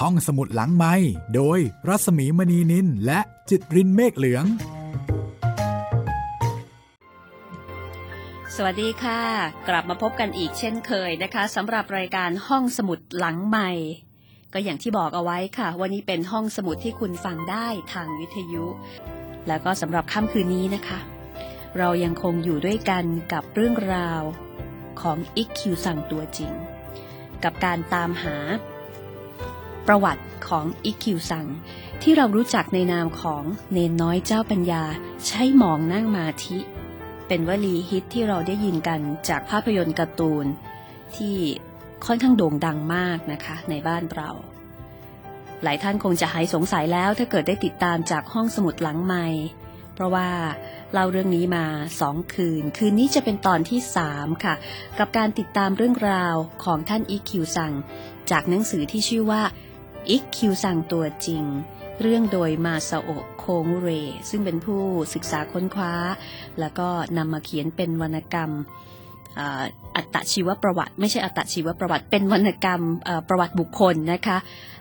ห้องสมุดหลังไม้โดยรัศมีมณีนินและจิตรินเมฆเหลือง สวัสดีค่ะ กลับมาพบกันอีกเช่นเคยนะคะสำหรับรายการห้องสมุดหลังใหม่ ก็อย่างที่บอกเอาไว้ค่ะ วันนี้เป็นห้องสมุดที่คุณฟังได้ทางวิทยุ แล้วก็สำหรับค่ำคืนนี้นะคะ เรายังคงอยู่ด้วยกันกับเรื่องราวของอิกคิวสั่งตัวจริง กับการตามหา ประวัติของอิกคิวสั่งที่เรารู้จักในนามของเนนน้อยเจ้าปัญญา ใช้หมองนั่งมาธิ เป็นวลีฮิตที่เราได้ยินกันจากภาพยนตร์การ์ตูน ที่ค่อนข้างโด่งดังมากนะคะในบ้านเรา หลายท่านคงจะหายสงสัยแล้วถ้าเกิดได้ติดตามจากห้องสมุดหลังใหม่ เพราะว่าเล่าเรื่องนี้มาสองคืน คืนนี้จะเป็นตอนที่สามค่ะ กับการติดตามเรื่องราวของท่านอิกคิวซัง จากหนังสือที่ชื่อว่า อิกคิวซังตัวจริง เรื่องโดยมาซาโอะโคงเร ซึ่งเป็นผู้ศึกษาค้นคว้า แล้วก็นำมาเขียนเป็นวรรณกรรมอัตชีวประวัติ ไม่ใช่อัตชีวประวัติเป็นวรรณกรรมประวัติบุคคลนะคะ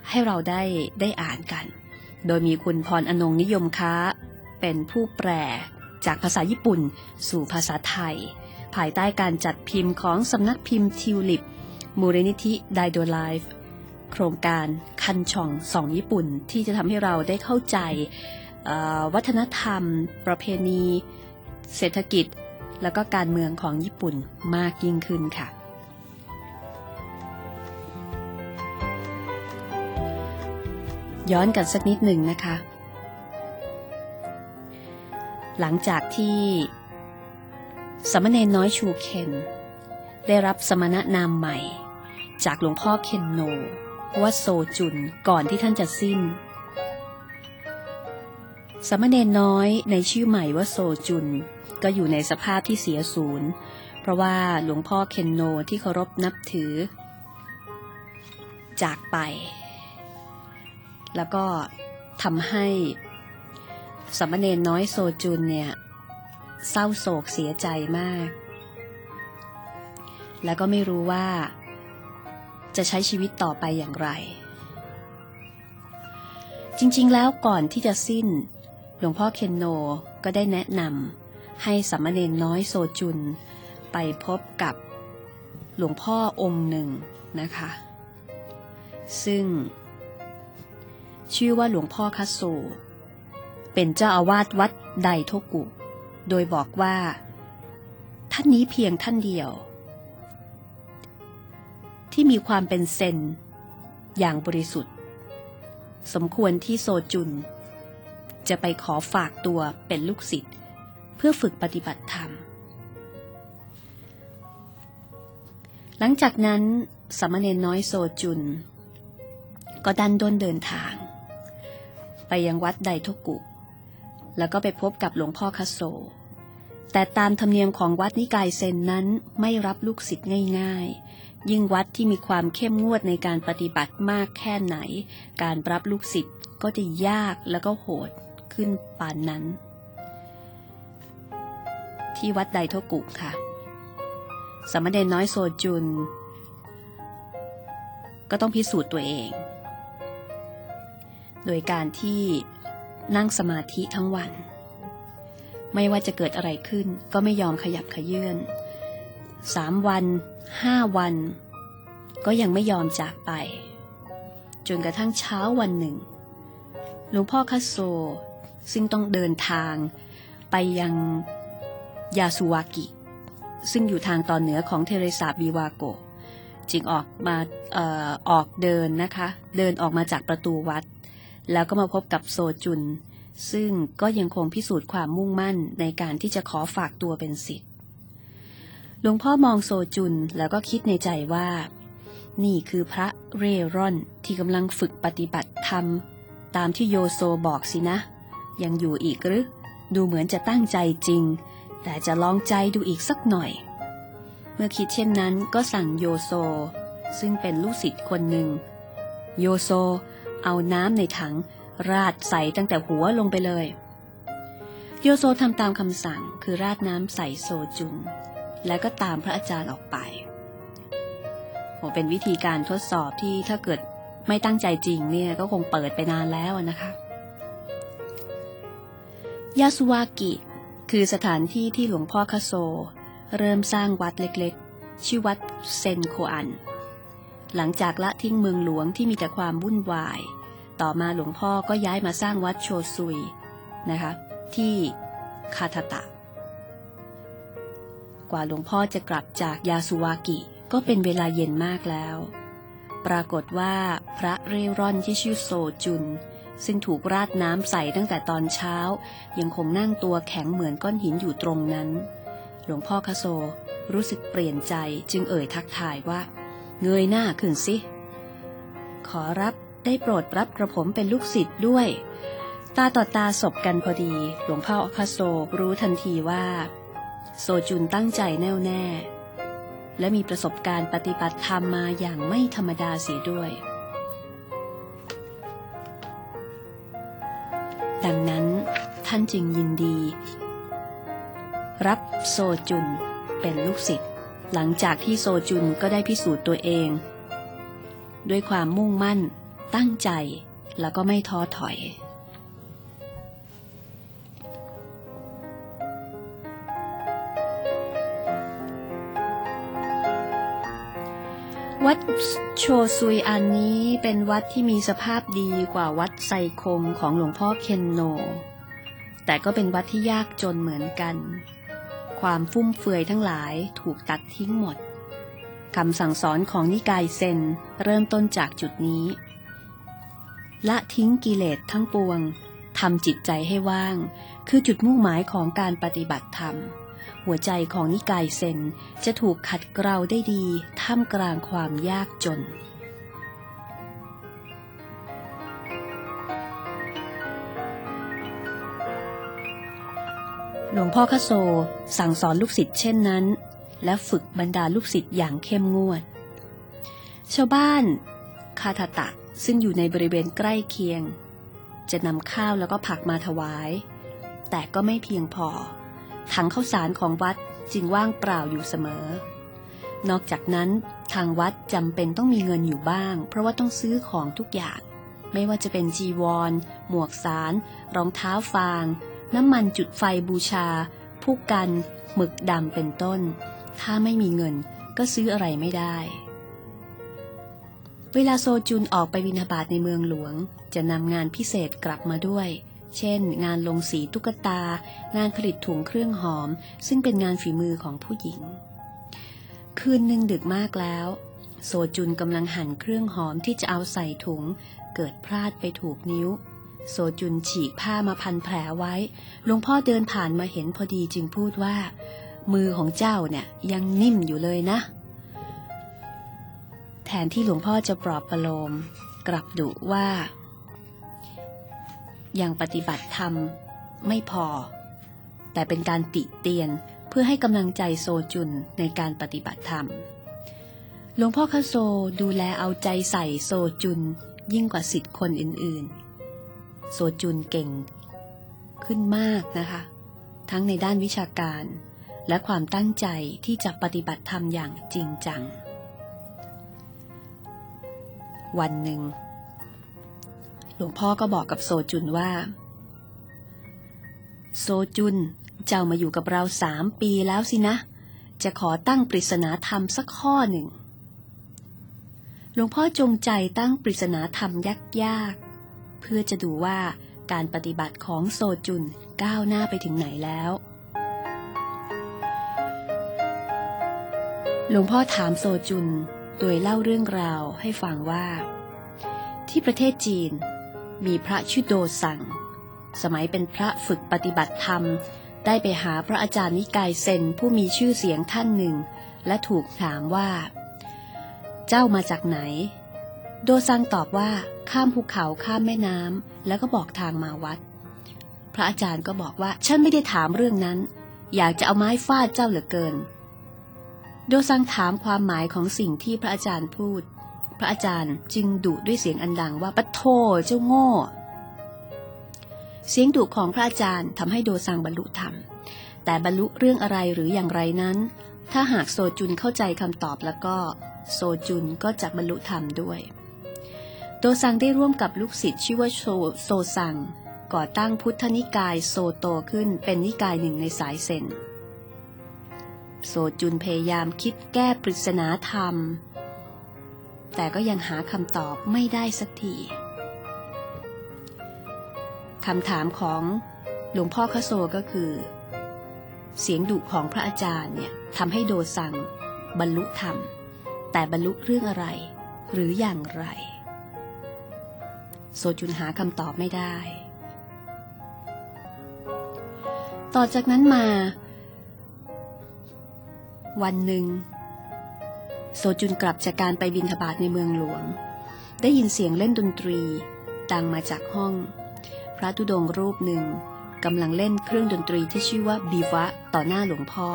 ให้เราได้ได้อ่านกัน โดยมีคุณพรอนงนิยมค้า เป็นผู้แปลจากภาษาญี่ปุ่นสู่ภาษาไทย ภายใต้การจัดพิมพ์ของสำนักพิมพ์ทิวลิป มูลนิธิไดโดไลฟ์ โครงการคันช่องสองญี่ปุ่น ที่จะทำให้เราได้เข้าใจวัฒนธรรม ประเพณี เศรษฐกิจ แล้วก็การเมืองของญี่ปุ่นมากยิ่งขึ้นค่ะ ย้อนกันสักนิดหนึ่งนะคะ หลังจากที่สามเณรน้อยชูเคนได้รับสมณนามใหม่ จากหลวงพ่อเคนโน ว่าโซจุนก่อนที่ท่านจะสิ้นสามเณรน้อยในชื่อใหม่ว่าโซจุน ก็อยู่ในสภาพที่เสียศูนย์ เพราะว่าหลวงพ่อเคนโนที่เคารพนับถือ จากไป แล้วก็ทำให้สามเณรน้อยโซจุนเนี่ย เศร้าโศกเสียใจมาก แล้วก็ไม่รู้ว่า จะใช้ชีวิตต่อไปอย่างไร จริงๆ แล้วก่อนที่จะสิ้น หลวงพ่อเคนโนก็ได้แนะนำให้สามเณรน้อยโซจุน ไปพบกับหลวงพ่อองค์หนึ่งนะคะ ซึ่ง ชื่อว่าหลวงพ่อคัสโซเป็นเจ้าอาวาสวัดไดโทกุ โดยบอกว่า ท่านนี้เพียงท่านเดียว ที่มีความเป็นเซน อย่างบริสุทธิ์ สมควรที่โซจุน จะไปขอฝากตัวเป็นลูกศิษย์เพื่อฝึกปฏิบัติธรรม หลังจากนั้นสามเณรน้อยโซจุน ก็ดันด้นเดินทาง ไปยังวัดไดโทกุ แล้วก็ไปพบกับหลวงพ่อคัสโซ แต่ตามธรรมเนียมของวัดนิกายเซนนั้นไม่รับลูกศิษย์ง่าย ๆ ยิ่งวัดที่มีความเข้มงวดในการปฏิบัติมากแค่ไหน การรับลูกศิษย์ก็จะยากแล้วก็โหดขึ้นปานนั้น ที่วัดไดโทกุค่ะ สมเณรน้อยโซจุน ก็ต้องพิสูจน์ตัวเอง โดยการที่นั่งสมาธิทั้งวัน ไม่ว่าจะเกิดอะไรขึ้นก็ไม่ยอมขยับขยื่นสามวัน ห้าวัน ก็ยังไม่ยอมจากไป จนกระทั่งเช้าวันหนึ่ง หลวงพ่อคัสโซซึ่งต้องเดินทางไปยังยาสุวากิ ซึ่งอยู่ทางตอนเหนือของเทเรซาบิวาโก จึงออกมาออออกเดินนะคะ เดินออกมาจากประตูวัด แล้วก็มาพบกับโซจุน ซึ่งก็ยังคงพิสูจน์ความมุ่งมั่นในการที่จะขอฝากตัวเป็นศิษย์ หลวงพ่อมองโซจุนแล้วก็คิดในใจว่า นี่คือพระเร่ร่อนที่กำลังฝึกปฏิบัติธรรม ตามที่โยโซบอกสินะ ยังอยู่อีกหรือดูเหมือนจะตั้งใจจริง แต่จะลองใจดูอีกสักหน่อย เมื่อคิดเช่นนั้นก็สั่งโยโซ ซึ่งเป็นลูกศิษย์คนหนึ่ง โยโซ เอาน้ำในถังราดใส่ตั้งแต่หัวลงไปเลย โยโซทำตามคำสั่งคือราดน้ำใส่โซจุน แล้วก็ตามพระอาจารย์ออกไปโอ้เป็นวิธีการทดสอบที่ถ้าเกิดไม่ตั้งใจจริงเนี่ยก็คงเปิดไปนานแล้วนะคะยาสุวากิ คือสถานที่ที่หลวงพ่อคาโซ เริ่มสร้างวัดเล็กๆ ชื่อวัดเซนโคอัน หลังจากละทิ้งเมืองหลวงที่มีแต่ความวุ่นวาย ต่อมาหลวงพ่อก็ย้ายมาสร้างวัดโชซุยนะคะ ที่คาทาตะ กว่าหลวงพ่อจะกลับจากยาสุวากิก็เป็นเวลาเย็นมากแล้ว ปรากฏว่าพระเร่ร่อนที่ชื่อโซจุน ซึ่งถูกราดน้ำใส่ตั้งแต่ตอนเช้า ยังคงนั่งตัวแข็งเหมือนก้อนหินอยู่ตรงนั้น หลวงพ่อคาโซรู้สึกเปลี่ยนใจจึงเอ่ยทักทายว่า เงยหน้าขึ้นสิ ขอรับได้โปรดรับกระผมเป็นลูกศิษย์ด้วย ตาต่อตาสบกันพอดี หลวงพ่อคาโซรู้ทันทีว่า โซจุนตั้งใจแน่วแน่ และมีประสบการณ์ปฏิบัติธรรมมาอย่างไม่ธรรมดาเสียด้วย ดังนั้นท่านจึงยินดี รับโซจุนเป็นลูกศิษย์หลังจากที่โซจุนก็ได้พิสูจน์ตัวเอง ด้วยความมุ่งมั่น ตั้งใจแล้วก็ไม่ท้อถอย วัดโชซุยอันนี้เป็นวัดที่มีสภาพดีกว่าวัดไซคงของหลวงพ่อเคนโน แต่ก็เป็นวัดที่ยากจนเหมือนกัน ความฟุ่มเฟือยทั้งหลายถูกตัดทิ้งหมดคำสั่งสอนของนิกายเซนเริ่มต้นจากจุดนี้ ละทิ้งกิเลสทั้งปวงทำจิตใจให้ว่าง คือจุดมุ่งหมายของการปฏิบัติธรรม หัวใจของนิกายเซนจะถูกขัดเกลาได้ดีท่ามกลางความยากจนหลวงพ่อคโซสั่งสอนลูกศิษย์เช่นนั้น และฝึกบรรดาลูกศิษย์อย่างเข้มงวด ชาวบ้านคาทาตะซึ่งอยู่ในบริเวณใกล้เคียง จะนำข้าวแล้วก็ผักมาถวาย แต่ก็ไม่เพียงพอ ถังข้าวสารของวัดจึงว่างเปล่าอยู่เสมอ นอกจากนั้นทางวัดจำเป็นต้องมีเงินอยู่บ้าง เพราะว่าต้องซื้อของทุกอย่าง ไม่ว่าจะเป็นจีวร หมวกสาร รองเท้าฟาง น้ำมันจุดไฟบูชา ผู้กัน หมึกดำเป็นต้น ถ้าไม่มีเงินก็ซื้ออะไรไม่ได้ เวลาโซจุนออกไปบินาบาตในเมืองหลวง จะนำงานพิเศษกลับมาด้วย เช่น งานลงสีตุ๊กตา งานผลิตถุงเครื่องหอม ซึ่งเป็นงานฝีมือของผู้หญิง คืนหนึ่งดึกมากแล้ว โซจุนกำลังหั่นเครื่องหอมที่จะเอาใส่ถุง เกิดพลาดไปถูกนิ้ว โซจุนฉีกผ้ามาพันแผลไว้ หลวงพ่อเดินผ่านมาเห็นพอดีจึงพูดว่า มือของเจ้าเนี่ยยังนิ่มอยู่เลยนะ แทนที่หลวงพ่อจะปลอบประโลม กลับดุว่า ยังปฏิบัติธรรม ไม่พอ แต่เป็นการติเตียนเพื่อให้กำลังใจโซจุนในการปฏิบัติธรรม หลวงพ่อคาโซดูแลเอาใจใส่โซจุนยิ่งกว่าสิทธิ์คนอื่นๆ โซจุนเก่งขึ้นมากนะคะ ทั้งในด้านวิชาการและความตั้งใจที่จะปฏิบัติธรรมอย่างจริงจัง วันหนึ่ง ลวงพ่อก็บอกกับโซจุนว่า โซจุน เจ้ามาอยู่กับเราสามปีแล้วสินะ จะขอตั้งปริศนาธรรมสักข้อหนึ่ง หลวงพ่อจงใจตั้งปริศนาธรรมยากๆ เพื่อจะดูว่าการปฏิบัติของโซจุนก้าวหน้าไปถึงไหนแล้ว หลวงพ่อถามโซจุน โดยเล่าเรื่องราวให้ฟังว่า ที่ประเทศจีน มีพระชื่อโดสังสมัยเป็นพระฝึกปฏิบัติธรรม ได้ไปหาพระอาจารย์นิกายเซนผู้มีชื่อเสียงท่านหนึ่ง และถูกถามว่า เจ้ามาจากไหน โดซังตอบว่าข้ามภูเขาข้ามแม่น้ำแล้วก็บอกทางมาวัด พระอาจารย์ก็บอกว่าฉันไม่ได้ถามเรื่องนั้น อยากจะเอาไม้ฟาดเจ้าเหลือเกิน โดซังถามความหมายของสิ่งที่พระอาจารย์พูด พระอาจารย์จึงดุด้วยเสียงอันดังว่าปะโทเจ้าโง่ เสียงดุของพระอาจารย์ทำให้โดซังบรรลุธรรม แต่บรรลุเรื่องอะไรหรืออย่างไรนั้น ถ้าหากโซจุนเข้าใจคำตอบแล้วก็โซจุนก็จะบรรลุธรรมด้วย โดซังได้ร่วมกับลูกศิษย์ชื่อว่าโชโซซัง ก่อตั้งพุทธนิกายโซโตขึ้นเป็นนิกายหนึ่งในสายเซนโซจุนพยายามคิดแก้ปริศนาธรรม แต่ก็ยังหาคำตอบไม่ได้สักทีคำถามของหลวงพ่อคโซก็คือ เสียงดุของพระอาจารย์เนี่ยทำให้โดซังบรรลุธรรม แต่บรรลุเรื่องอะไร หรืออย่างไร โซจุนหาคำตอบไม่ได้ ต่อจากนั้นมา วันหนึ่ง โซจุนกลับจากการไปบินทบาทในเมืองหลวง ได้ยินเสียงเล่นดนตรี ดังมาจากห้อง พระธุดงรูปหนึ่งกำลังเล่นเครื่องดนตรีที่ชื่อว่าบีวะต่อหน้าหลวงพ่อ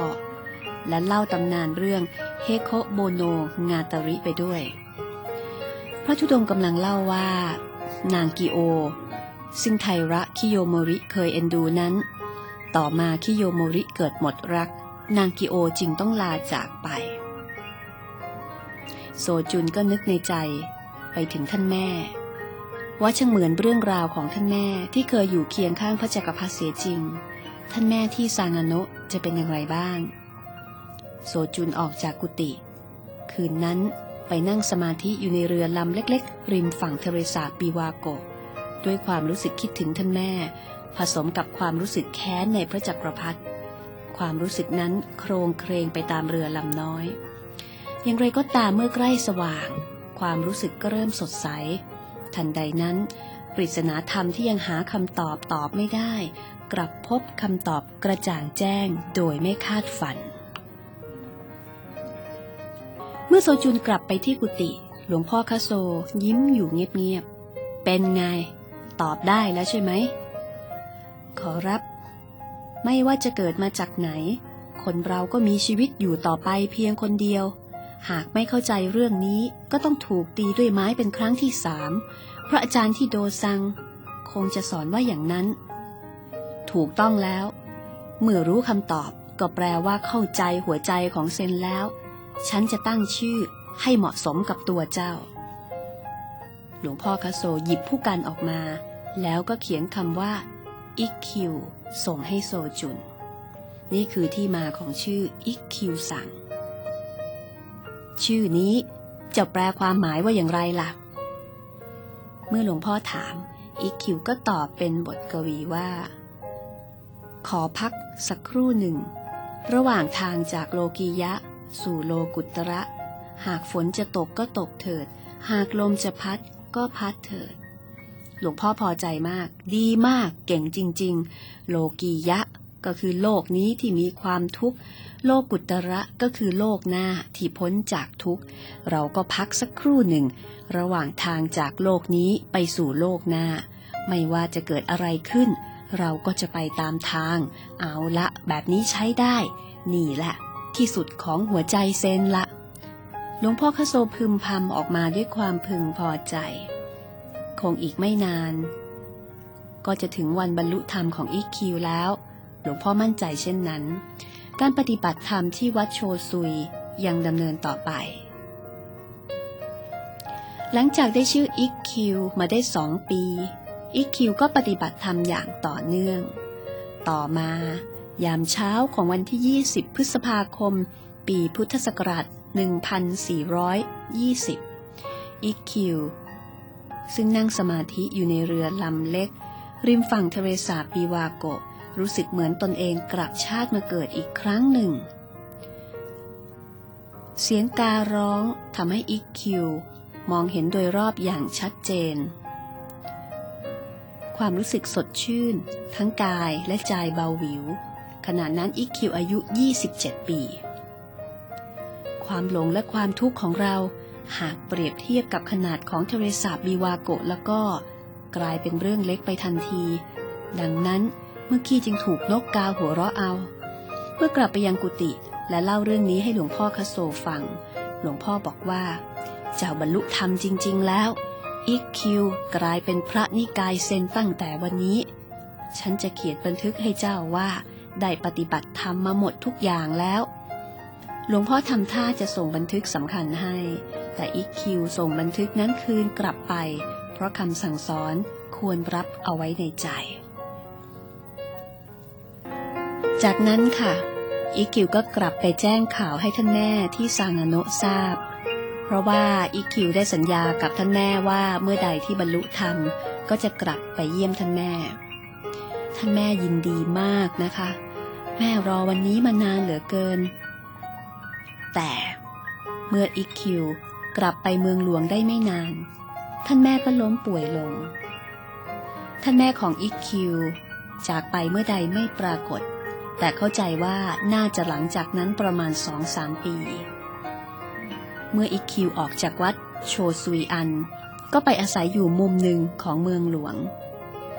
และเล่าตำนานเรื่องเฮโคโบโนงาตาริไปด้วย พระธุดงกำลังเล่าว่า นางกิโอ ซึ่งไทระคิโยโมริเคยเอ็นดูนั้น ต่อมาคิโยโมริเกิดหมดรัก นางกิโอจึงต้องลาจากไป โซจุนก็นึกในใจ ไปถึงท่านแม่ ว่าช่างเหมือนเรื่องราวของท่านแม่ที่เคยอยู่เคียงข้างพระจักรพรรดิเสียจริง ท่านแม่ที่ซางาโนะจะเป็นอย่างไรบ้าง โซจุนออกจากกุฏิคืนนั้นไปนั่งสมาธิอยู่ในเรือลำเล็กๆ ริมฝั่งทะเลสาบปีวาโกด้วยความรู้สึกคิดถึงท่านแม่ ผสมกับความรู้สึกแค้นในพระจักรพรรดิความรู้สึกนั้นโครงเครงไปตามเรือลำน้อย อย่างไรก็ตามเมื่อใกล้สว่าง ความรู้สึกก็เริ่มสดใส ทันใดนั้น ปริศนาธรรมที่ยังหาคำตอบตอบไม่ได้ กลับพบคำตอบกระจ่างแจ้งโดยไม่คาดฝัน เมื่อโซจุนกลับไปที่กุฏิหลวงพ่อคาโซยิ้มอยู่เงียบๆ เป็นไง ตอบได้แล้วใช่ไหม ขอรับ ไม่ว่าจะเกิดมาจากไหน คนเราก็มีชีวิตอยู่ต่อไปเพียงคนเดียว หากไม่เข้าใจเรื่องนี้ก็ต้องถูกตีด้วยไม้เป็นครั้งที่สามพระอาจารย์ที่โดซัง คงจะสอนว่าอย่างนั้น ถูกต้องแล้ว เมื่อรู้คำตอบก็แปลว่าเข้าใจหัวใจของเซนแล้ว ฉันจะตั้งชื่อให้เหมาะสมกับตัวเจ้า หลวงพ่อคาโซหยิบผู้กันออกมา แล้วก็เขียนคำว่าอิกคิวส่งให้โซจุน นี่คือที่มาของชื่ออิกคิวสัง ชื่อนี้จะแปลความหมายว่าอย่างไรล่ะ เมื่อหลวงพ่อถามอิกคิวก็ตอบเป็นบทกวีว่า ขอพักสักครู่หนึ่ง ระหว่างทางจากโลกียะ สู่โลกุตระ หากฝนจะตกก็ตกเถิด หากลมจะพัดก็พัดเถิด หลวงพ่อพอใจมาก ดีมากเก่งจริง ๆ โลกียะก็คือโลกนี้ที่มีความทุกข์ โลกุตระก็คือโลกหน้าที่พ้นจากทุกข์ เราก็พักสักครู่หนึ่ง ระหว่างทางจากโลกนี้ไปสู่โลกหน้า ไม่ว่าจะเกิดอะไรขึ้น เราก็จะไปตามทาง เอาละแบบนี้ใช้ได้ นี่แหละ ที่สุดของหัวใจเซนละหลวงพ่อคโซพึมพำออกมาด้วยความพึงพอใจ คงอีกไม่นาน ก็จะถึงวันบรรลุธรรมของอีคิวแล้ว หลวงพ่อมั่นใจเช่นนั้น การปฏิบัติธรรมที่วัดโชซุยยังดำเนินต่อไป หลังจากได้ชื่ออีคิวมาได้สองปีอีคิวก็ปฏิบัติธรรมอย่างต่อเนื่อง ต่อมายามเช้าของวันที่ 20 พฤษภาคม ปีพุทธศักราช 1420อีคิว ซึ่งนั่งสมาธิอยู่ในเรือลำเล็ก ริมฝั่งทะเลสาบปีวาโกะ รู้สึกเหมือนตนเองกลับชาติมาเกิดอีกครั้งหนึ่ง เสียงการ้องทำให้อีคิวมองเห็นโดยรอบอย่างชัดเจน ความรู้สึกสดชื่น ทั้งกายและใจเบาหวิว ขณะนั้นอีคิวอายุ 27 ปี ความหลงและความทุกข์ของเราหากเปรียบเทียบกับขนาดของเทเลสาบบีวาโกะแล้วก็กลายเป็นเรื่องเล็กไปทันที ดังนั้น เมื่อกี้จึงถูกนกกาหัวเราะเอา เมื่อกลับไปยังกุฏิและเล่าเรื่องนี้ให้หลวงพ่อคโซฟัง หลวงพ่อบอกว่า เจ้าบรรลุธรรมจริง ๆ แล้วอีกคิวกลายเป็นพระนิกายเซนตั้งแต่วันนี้ ฉันจะเขียนบันทึกให้เจ้าว่า ได้ปฏิบัติธรรมมาหมดทุกอย่างแล้ว หลวงพ่อทำท่าจะส่งบันทึกสำคัญให้ แต่อีกคิวส่งบันทึกนั้นคืนกลับไป เพราะคำสั่งสอนควรรับเอาไว้ในใจ จากนั้นค่ะ อิคิวก็กลับไปแจ้งข่าวให้ท่านแม่ที่ซางาโนะทราบ เพราะว่าอิคิวได้สัญญากับท่านแม่ว่าเมื่อใดที่บรรลุธรรมก็จะกลับไปเยี่ยมท่านแม่ ท่านแม่ยินดีมากนะคะ แม่รอวันนี้มานานเหลือเกิน แต่เมื่ออิคิวกลับไปเมืองหลวงได้ไม่นาน ท่านแม่ก็ล้มป่วยลง ท่านแม่ของอิคิวจากไปเมื่อใดไม่ปรากฏ แต่เข้าใจว่าน่าจะหลังจากนั้นประมาณสองสามปี เมื่ออิคิวออกจากวัดโชซุยอัน ก็ไปอาศัยอยู่มุมหนึ่งของเมืองหลวง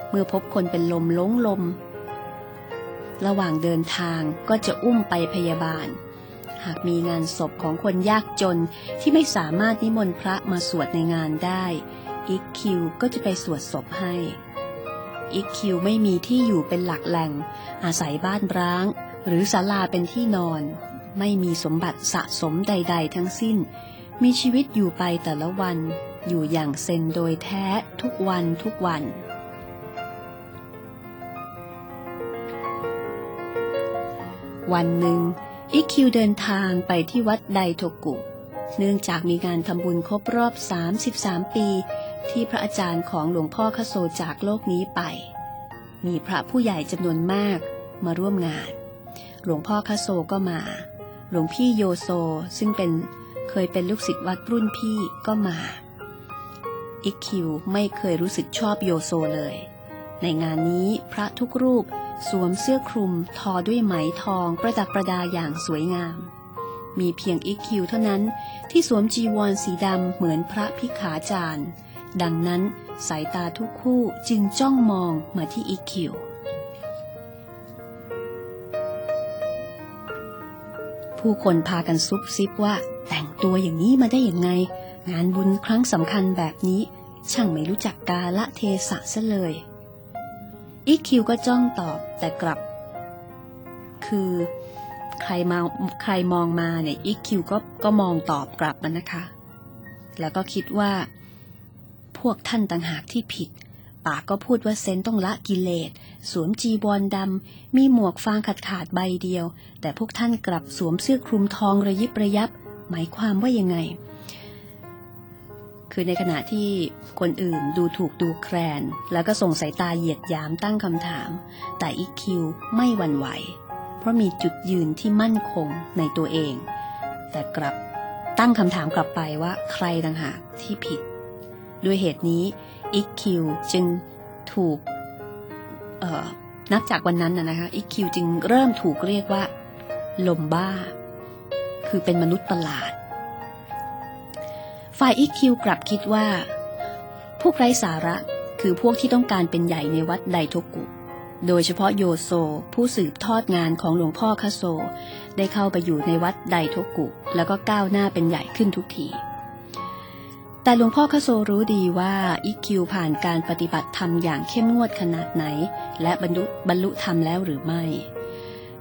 เมื่อพบคนเป็นลมล้งลม ระหว่างเดินทางก็จะอุ้มไปพยาบาล หากมีงานศพของคนยากจนที่ไม่สามารถนิมนต์พระมาสวดในงานได้อิกคิวก็จะไปสวดศพให้ อิกคิวไม่มีที่อยู่เป็นหลักแหล่ง อาศัยบ้านร้าง หรือศาลาเป็นที่นอน ไม่มีสมบัติสะสมใด ๆ ทั้งสิ้น มีชีวิตอยู่ไปแต่ละวัน อยู่อย่างเซนโดยแท้ทุกวันทุกวันวันหนึ่งอิคิวเดินทางไปที่วัดไดโทกุ เนื่องจากมีการทำบุญครบรอบ 33 ปี ที่พระอาจารย์ของหลวงพ่อคโซจากโลกนี้ไป มีพระผู้ใหญ่จำนวนมากมาร่วมงาน หลวงพ่อคโซก็มา หลวงพี่โยโซซึ่งเป็นเคยเป็นลูกศิษย์วัดรุ่นพี่ก็มาอิคิวไม่เคยรู้สึกชอบโยโซเลย ในงานนี้พระทุกรูปสวมเสื้อคลุมทอด้วยไหมทองประดับประดาอย่างสวยงาม มีเพียงอิคิวเท่านั้นที่สวมจีวรสีดำเหมือนพระพิขาจารย์ ดังนั้นสายตาทุกคู่จึงจ้องมองมาที่อิคิว ผู้คนพากันซุบซิบว่าแต่งตัวอย่างนี้มาได้อย่างไง งานบุญครั้งสำคัญแบบนี้ ช่างไม่รู้จักกาละเทศะซะเลย อีคิวก็จ้องตอบแต่กลับ คือใครมาใครมองมาเนี่ยอีคิวก็ก็มองตอบกลับมันนะคะ แล้วก็คิดว่า วกท่านต่างหากที่ผิด ปากก็พูดว่าเซนต้องละกิเลส สวมจีบอลดำ มีหมวกฟางขาดขาดๆใบเดียว แต่พวกท่านกลับสวมเสื้อคลุมทองระยิบระยับ หมายความว่ายังไง คือในขณะที่คนอื่นดูถูกดูแคลน แล้วก็ส่งสายตาเหยียดยามตั้งคำถาม แต่อีคิวไม่หวั่นไหว เพราะมีจุดยืนที่มั่นคงในตัวเอง แต่กลับตั้งคำถามกลับไปว่าใครต่างหากที่ผิด ด้วยเหตุนี้อีคิวจึงถูกนับจากวันนั้นนะคะอีคิวจึงเริ่มถูกเรียกว่าลมบ้า คือเป็นมนุษย์ประหลาด ฝ่ายอีคิวกลับคิดว่า พวกไร้สาระคือพวกที่ต้องการเป็นใหญ่ในวัดไดโทกุ โดยเฉพาะโยโซผู้สืบทอดงานของหลวงพ่อคาโซ ได้เข้าไปอยู่ในวัดไดโทกุ แล้วก็ก้าวหน้าเป็นใหญ่ขึ้นทุกที แต่หลวงพ่อคาโซรู้ดีว่าอีคิวผ่านการปฏิบัติธรรมอย่างเข้มงวดขนาดไหน และบรรลุบรรลุธรรมแล้วหรือไม่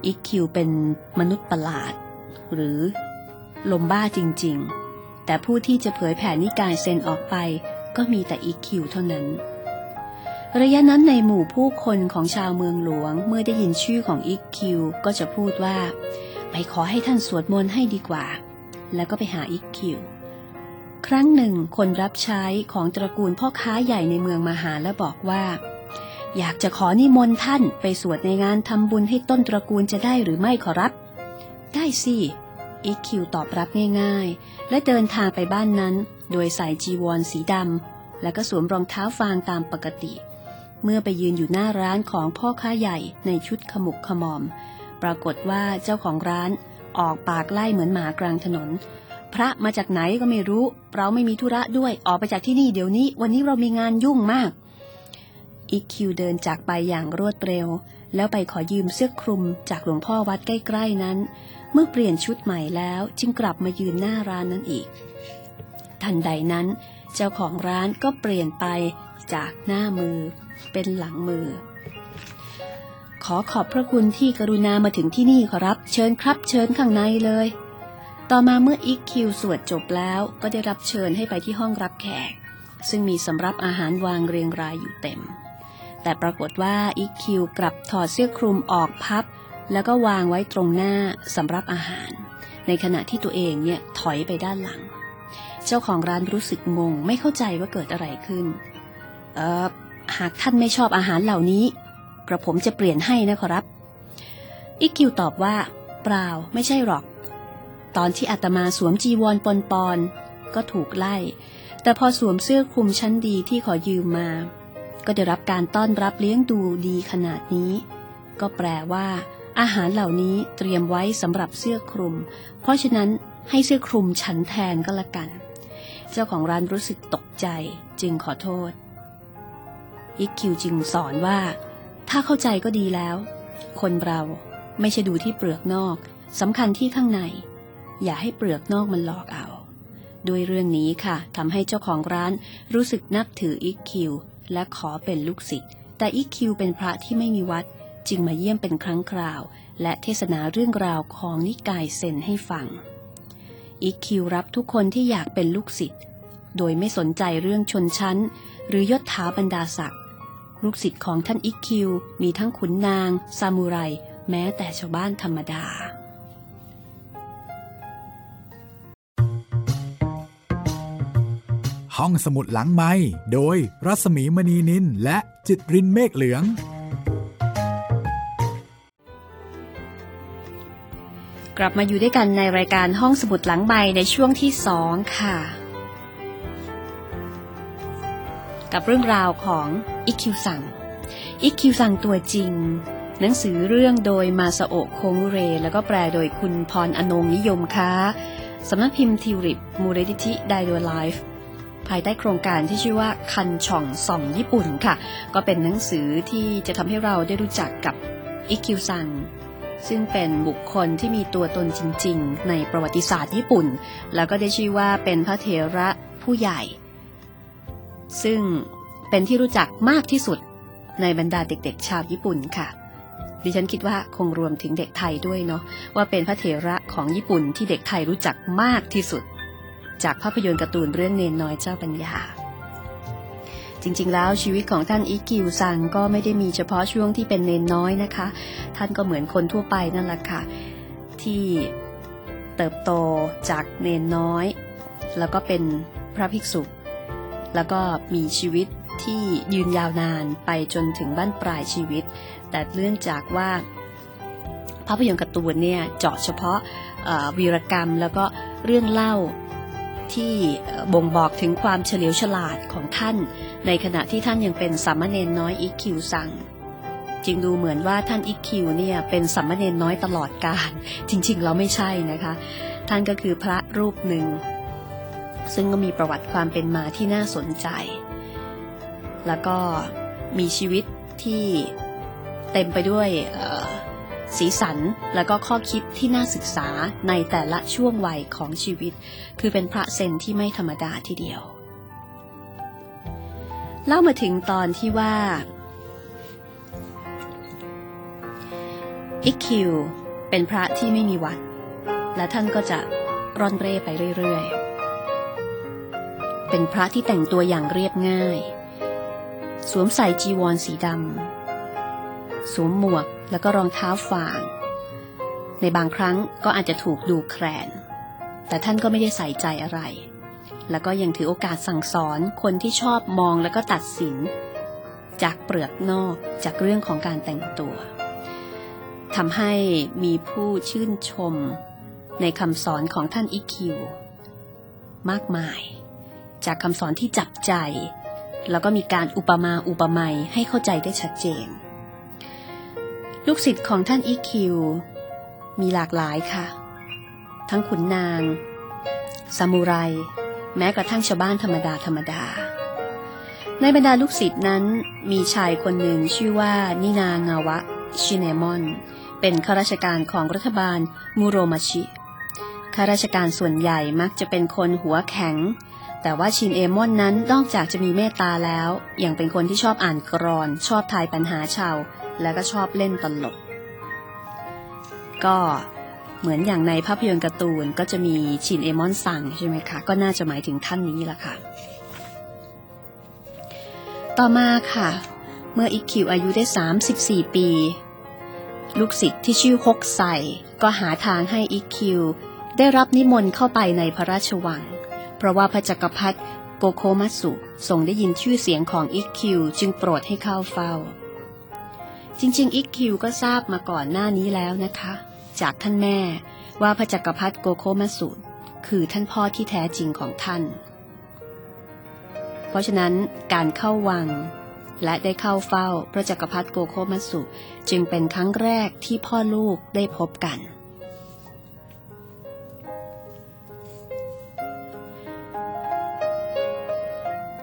อีคิวเป็นมนุษย์ประหลาด หรือลมบ้าจริง ๆ แต่ผู้ที่จะเผยแผ่นิกายเซนออกไป ก็มีแต่อีคิวเท่านั้น ระยะนั้นในหมู่ผู้คนของชาวเมืองหลวงเมื่อได้ยินชื่อของอีคิวก็จะพูดว่า ไปขอให้ท่านสวดมนต์ให้ดีกว่า แล้วก็ไปหาอีคิว ครั้งหนึ่งคนรับใช้ของตระกูลพ่อค้าใหญ่ในเมืองมาหาและบอกว่า อยากจะขอนิมนต์ท่านไปสวดในงานทำบุญให้ต้นตระกูลจะได้หรือไม่ขอรับ ได้สิอีคิวตอบรับง่ายๆ และเดินทางไปบ้านนั้น โดยใส่จีวรสีดำและก็สวมรองเท้าฟางตามปกติ เมื่อไปยืนอยู่หน้าร้านของพ่อค้าใหญ่ในชุดขมุกขมอม ปรากฏว่าเจ้าของร้านออกปากไล่เหมือนหมากลางถนน พระมาจากไหนก็ไม่รู้ เราไม่มีธุระด้วยออกไปจากที่นี่เดี๋ยวนี้ วันนี้เรามีงานยุ่งมาก อีคิวเดินจากไปอย่างรวดเร็ว แล้วไปขอยืมเสื้อคลุมจากหลวงพ่อวัดใกล้ๆนั้น เมื่อเปลี่ยนชุดใหม่แล้วจึงกลับมายืนหน้าร้านนั้นอีก ทันใดนั้น เจ้าของร้านก็เปลี่ยนไปจากหน้ามือ เป็นหลังมือ ขอขอบพระคุณที่กรุณามาถึงที่นี่ขอรับ เชิญครับ เชิญข้างในเลย ต่อมาเมื่ออีคิวสวดจบแล้วก็ได้รับเชิญให้ไปที่ห้องรับแขก ซึ่งมีสำรับอาหารวางเรียงรายอยู่เต็ม แต่ปรากฏว่าอีคคิวกลับถอดเสื้อคลุมออกพับ แล้วก็วางไว้ตรงหน้าสำรับอาหาร ในขณะที่ตัวเองเนี่ยถอยไปด้านหลัง เจ้าของร้านรู้สึกงงไม่เข้าใจว่าเกิดอะไรขึ้น เออหากท่านไม่ชอบอาหารเหล่านี้กระผมจะเปลี่ยนให้นะขอรับอีคคิวตอบว่า เปล่าไม่ใช่หรอก ตอนที่อาตมาสวมจีวรปนปอนๆก็ถูกไล่ แต่พอสวมเสื้อคลุมชั้นดีที่ขอยืมมา ก็ได้รับการต้อนรับเลี้ยงดูดีขนาดนี้ ก็แปลว่า อาหารเหล่านี้เตรียมไว้สำหรับเสื้อคลุม เพราะฉะนั้นให้เสื้อคลุมฉันแทนก็แล้วกัน เจ้าของร้านรู้สึกตกใจจึงขอโทษอีคคิวจึงสอนว่า ถ้าเข้าใจก็ดีแล้ว คนเราไม่ใช่ดูที่เปลือกนอกสำคัญที่ข้างใน อย่าให้เปลือกนอกมันหลอกเอา ด้วยเรื่องนี้ค่ะทำให้เจ้าของร้านรู้สึกนับถืออีคคิวและขอเป็นลูกศิษย์แต่อีคคิวเป็นพระที่ไม่มีวัด จึงมาเยี่ยมเป็นครั้งคราว และเทศนาเรื่องราวของนิกายเซนให้ฟังอีคคิวรับทุกคนที่อยากเป็นลูกศิษย์โดยไม่สนใจเรื่องชนชั้น หรือยศถาบรรดาศักดิ์ลูกศิษย์ของท่านอีคิว มีทั้งขุนนาง ซามูไร แม้แต่ชาวบ้านธรรมดา ห้องสมุดหลังไม้โดยรัสมีมณีนินและจิตรินเมฆเหลือง กลับมาอยู่ด้วยกันในรายการห้องสมุดหลังใบในช่วงที่สองค่ะ กับเรื่องราวของอิคคิวซังอิคคิวซังตัวจริง หนังสือเรื่องโดยมาซาโอะโคมุเร แล้วก็แปลโดยคุณพรอนงค์ นิยมค่ะสำนักพิมพ์ทิวลิปมูลนิธิไดโดไลฟ์ ภายใต้โครงการที่ชื่อว่าคันฉ่องส่องญี่ปุ่นค่ะ ก็เป็นหนังสือที่จะทำให้เราได้รู้จักกับอิคคิวซังซึ่งเป็นบุคคลที่มีตัวตนจริง ๆ ในประวัติศาสตร์ญี่ปุ่น แล้วก็ได้ชื่อว่าเป็นพระเถระผู้ใหญ่ ซึ่งเป็นที่รู้จักมากที่สุดในบรรดาเด็กๆ ชาวญี่ปุ่นค่ะดิฉันคิดว่าคงรวมถึงเด็กไทยด้วยเนาะว่าเป็นพระเถระของญี่ปุ่นที่เด็กไทยรู้จักมากที่สุด จากภาพยนตร์การ์ตูนเรื่องเนนน้อยเจ้าปัญญา จริงๆ แล้วชีวิตของท่านอิกิวซังก็ไม่ได้มีเฉพาะช่วงที่เป็นเนนน้อยนะคะ ท่านก็เหมือนคนทั่วไปนั่นแหละค่ะ ที่เติบโตจากเณรน้อย แล้วก็เป็นพระภิกษุ แล้วก็มีชีวิตที่ยืนยาวนานไปจนถึงบั้นปลายชีวิต แต่เนื่องจากว่าภาพยนตร์การ์ตูนเนี่ยเจาะเฉพาะวีรกรรมแล้วก็เรื่องเล่า ที่บ่งบอกถึงความเฉลียวฉลาดของท่าน ในขณะที่ท่านยังเป็นสามเณรน้อยอิคคิวซังจึงดูเหมือนว่าท่านอีคิวเนี่ยเป็นสามเณรน้อยตลอดกาลจริงๆแล้วไม่ใช่นะคะ ท่านก็คือพระรูปหนึ่ง ซึ่งก็มีประวัติความเป็นมาที่น่าสนใจ แล้วก็มีชีวิตที่เต็มไปด้วยเสีสัน แล้วก็ข้อคิดที่น่าศึกษาในแต่ละช่วงวัยของชีวิต คือเป็นพระเซนที่ไม่ธรรมดาทีเดียว เล่ามาถึงตอนที่ว่าอิคิวเป็นพระที่ไม่มีวัด และท่านก็จะร่อนเร่ไปเรื่อยๆ เป็นพระที่แต่งตัวอย่างเรียบง่าย สวมใส่จีวรสีดำสวมหมวก แล้วก็รองเท้าฝาง ในบางครั้งก็อาจจะถูกดูแคลน แต่ท่านก็ไม่ได้ใส่ใจอะไร แล้วก็ยังถือโอกาสสั่งสอนคนที่ชอบมองแล้วก็ตัดสิน จากเปลือกนอกจากเรื่องของการแต่งตัวทำให้มีผู้ชื่นชมในคำสอนของท่านอิคิว มากมาย จากคำสอนที่จับใจ แล้วก็มีการอุปมาอุปไมยให้เข้าใจได้ชัดเจน ลูกศิษย์ของท่านอิคิว มีหลากหลายค่ะ ทั้งขุนนาง ซามูไร แม้กระทั่งชาวบ้านธรรมดาธรรมดา ในบรรดาลูกศิษย์นั้นมีชายคนหนึ่งชื่อว่านินางาวะ ชิเนมอน เป็นข้าราชการของรัฐบาลมูโรมาชิข้าราชการส่วนใหญ่มักจะเป็นคนหัวแข็ง แต่ว่าชินเอมอนนั้นนอกจากจะมีเมตตาแล้ว ยังเป็นคนที่ชอบอ่านกรอน ชอบทายปัญหาชาว และก็ชอบเล่นตลก ก็เหมือนอย่างในภาพยนตร์การ์ตูนก็จะมีชินเอมอนสังใช่ไหมคะ ก็น่าจะหมายถึงท่านนี้แหละค่ะ ต่อมาค่ะ เมื่ออิคิวอายุได้ 34 ปี ลูกศิษย์ที่ชื่อฮกไซก็หาทางให้อิคิวได้รับนิมนต์เข้าไปในพระราชวัง เพราะว่าพระจักรพรรดิโกโคมัตสุทรงได้ยินชื่อเสียงของอิคิวจึงโปรดให้เข้าเฝ้า จริงๆ อิกคิวก็ทราบมาก่อนหน้านี้แล้วนะคะ จากท่านแม่ว่าพระจักรพรรดิโกโคมัตสุคือท่านพ่อที่แท้จริงของท่าน เพราะฉะนั้นการเข้าวังและได้เข้าเฝ้าพระจักรพรรดิโกโคมัสุจึงเป็นครั้งแรกที่พ่อลูกได้พบกัน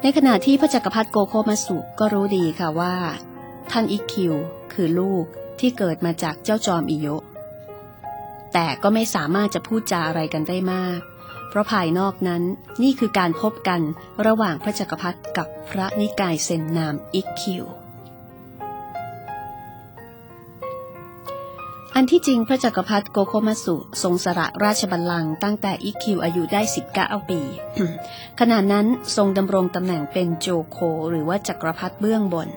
ในขณะที่พระจักรพรรดิโกโคมัตสุก็รู้ดีค่ะว่า ท่านอิคคิว คือลูกที่เกิดมาจากเจ้าจอมอิโยแต่ก็ไม่สามารถจะพูดจาอะไรกันได้มาก เพราะภายนอกนั้นนี่คือการพบกันระหว่างพระจักรพรรดิกับพระนิกายเซนนามอิคคิว อันที่จริงพระจักรพรรดิโกโคมัตสุทรงสละราชบัลลังก์ตั้งแต่อิคคิวอายุได้ 19 ปี ขณะนั้นทรงดำรงตำแหน่งเป็นโจโคหรือว่าจักรพรรดิเบื้องบน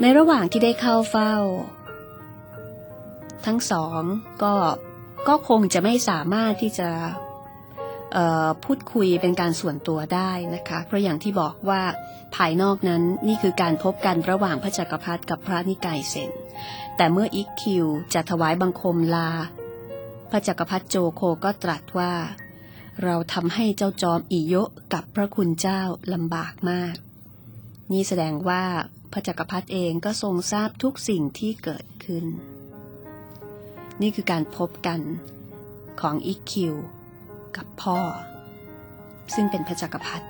ในระหว่างที่ได้เข้าเฝ้า ทั้งสองก็ก็คงจะไม่สามารถที่จะพูดคุยเป็นการส่วนตัวได้นะคะ เพราะอย่างที่บอกว่าภายนอกนั้นนี่คือการพบกันระหว่างพระจักรพรรดิกับพระนิกายเซนแต่เมื่ออิกคิวจะถวายบังคมลา พระจักรพรรดิโจโคก็ตรัสว่า เราทำให้เจ้าจอมอิโยกับพระคุณเจ้าลำบากมาก นี่แสดงว่า พระจักรพรรดิเองก็ทรงทราบทุกสิ่งที่เกิดขึ้น นี่คือการพบกันของอิกคิวกับพ่อ ซึ่งเป็นพระจักรพรรดิ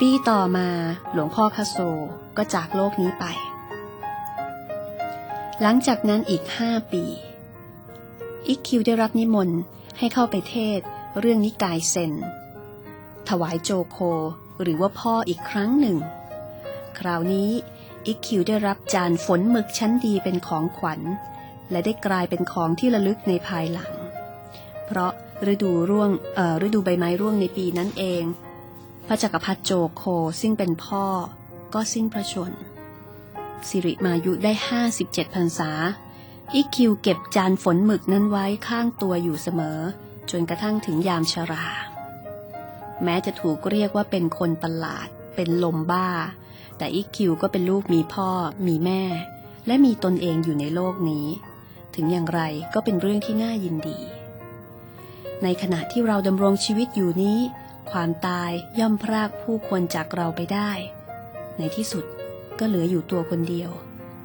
ปีต่อมาหลวงพ่อคาโซก็จากโลกนี้ไป หลังจากนั้นอีกห้าปี อิกคิวได้รับนิมนต์ให้เข้าไปเทศเรื่องนิกายเซน ถวายโจโค หรือว่าพ่ออีกครั้งหนึ่ง คราวนี้อิกคิวได้รับจานฝนหมึกชั้นดีเป็นของขวัญ และได้กลายเป็นของที่ระลึกในภายหลัง เพราะฤดูร่วงเอ่อฤดูใบไม้ร่วงในปีนั้นเอง พระจักรพรรดิโจโคซึ่งเป็นพ่อก็สิ้นพระชน สิริมายุได้ 57พรรษา อิกคิวเก็บจานฝนหมึกนั้นไว้ข้างตัวอยู่เสมอ จนกระทั่งถึงยามชรา แม้จะถูกเรียกว่าเป็นคนประหลาด เป็นลมบ้า แต่อิกคิวก็เป็นลูกมีพ่อ มีแม่ และมีตนเองอยู่ในโลกนี้ ถึงอย่างไรก็เป็นเรื่องที่น่ายินดี ในขณะที่เราดำรงชีวิตอยู่นี้ ความตายย่อมพรากผู้คนจากเราไปได้ ในที่สุดก็เหลืออยู่ตัวคนเดียว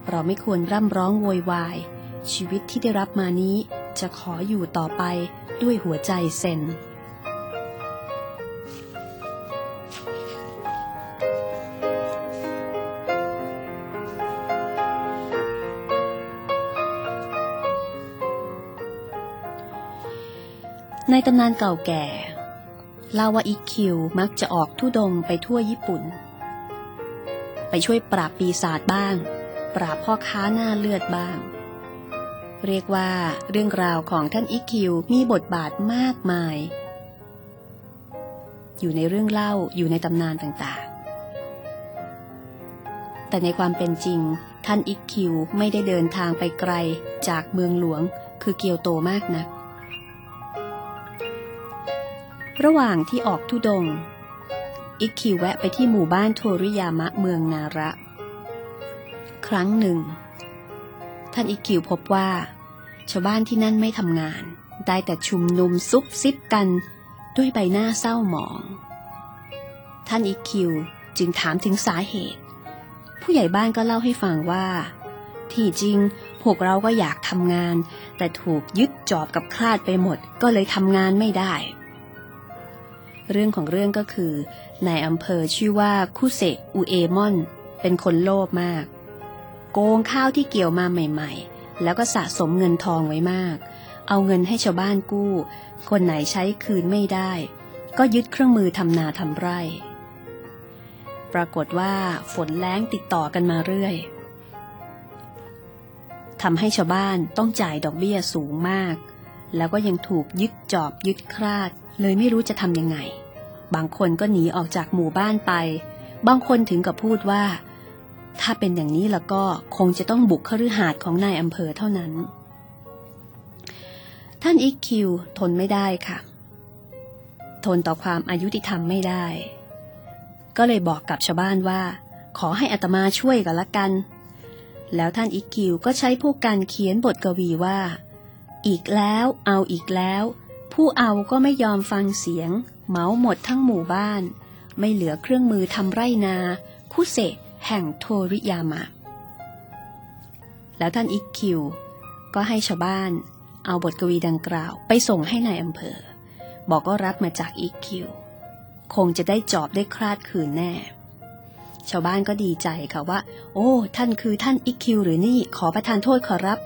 เราไม่ควรร่ำร้องโวยวาย ชีวิตที่ได้รับมานี้จะขออยู่ต่อไปด้วยหัวใจเซน ในตำนานเก่าแก่เล่าว่าอีคิวมักจะออกทุดงไปทั่วญี่ปุ่น ไปช่วยปราบปีศาจบ้าง ปราบพ่อค้าหน้าเลือดบ้าง เรียกว่าเรื่องราวของท่านอีคิวมีบทบาทมากมาย อยู่ในเรื่องเล่าอยู่ในตำนานต่างๆ แต่ในความเป็นจริง ท่านอิคิวไม่ได้เดินทางไปไกลจากเมืองหลวงคือเกียวโตมากนัก ระหว่างที่ออกทุดง อิกคิวแวะไปที่หมู่บ้านโทริยามะเมืองนาระ ครั้งหนึ่ง ท่านอิกคิวพบว่า ชาวบ้านที่นั่นไม่ทำงาน ได้แต่ชุมนุมซุบซิบกันด้วยใบหน้าเศร้าหมอง ท่านอิกคิวจึงถามถึงสาเหตุ ผู้ใหญ่บ้านก็เล่าให้ฟังว่า ที่จริงพวกเราก็อยากทำงาน แต่ถูกยึดจอบกับคลาดไปหมดก็เลยทำงานไม่ได้ เรื่องของเรื่องก็คือนายอำเภอชื่อว่าคุเซอุเอมอน เป็นคนโลภมาก โกงข้าวที่เกี่ยวมาใหม่ ๆ แล้วก็สะสมเงินทองไว้มาก เอาเงินให้ชาวบ้านกู้ คนไหนใช้คืนไม่ได้ ก็ยึดเครื่องมือทำนาทำไร่ ปรากฏว่าฝนแล้งติดต่อกันมาเรื่อยทำให้ชาวบ้านต้องจ่ายดอกเบี้ยสูงมาก แล้วก็ยังถูกยึดจอบยึดคราด เลยไม่รู้จะทำยังไง บางคนก็หนีออกจากหมู่บ้านไป บางคนถึงกับพูดว่า ถ้าเป็นอย่างนี้แล้วก็คงจะต้องบุกคฤหาสน์ของนายอำเภอเท่านั้น ท่านอิกคิวทนไม่ได้ค่ะ ทนต่อความอายุติธรรมไม่ได้ ก็เลยบอกกับชาวบ้านว่า ขอให้อัตมาช่วยกันละกัน แล้วท่านอิกคิวก็ใช้พวกการเขียนบทกวีว่า อีกแล้ว เอาอีกแล้ว ผู้เอาก็ไม่ยอมฟังเสียง เหมาหมดทั้งหมู่บ้าน ไม่เหลือเครื่องมือทำไรนา คุเสะแห่งโทริยามะ แล้วท่านอิกคิว ก็ให้ชาวบ้าน เอาบทกวีดังกล่าว ไปส่งให้ในายอำเภอ บอกก็รับมาจากอิกคิว คงจะได้จอบได้คลาดคืนแน่ ชาวบ้านก็ดีใจค่ะว่า โอ้ ท่านคือท่านอิกคิว หรือนี่ขอประทานโทษขอรับ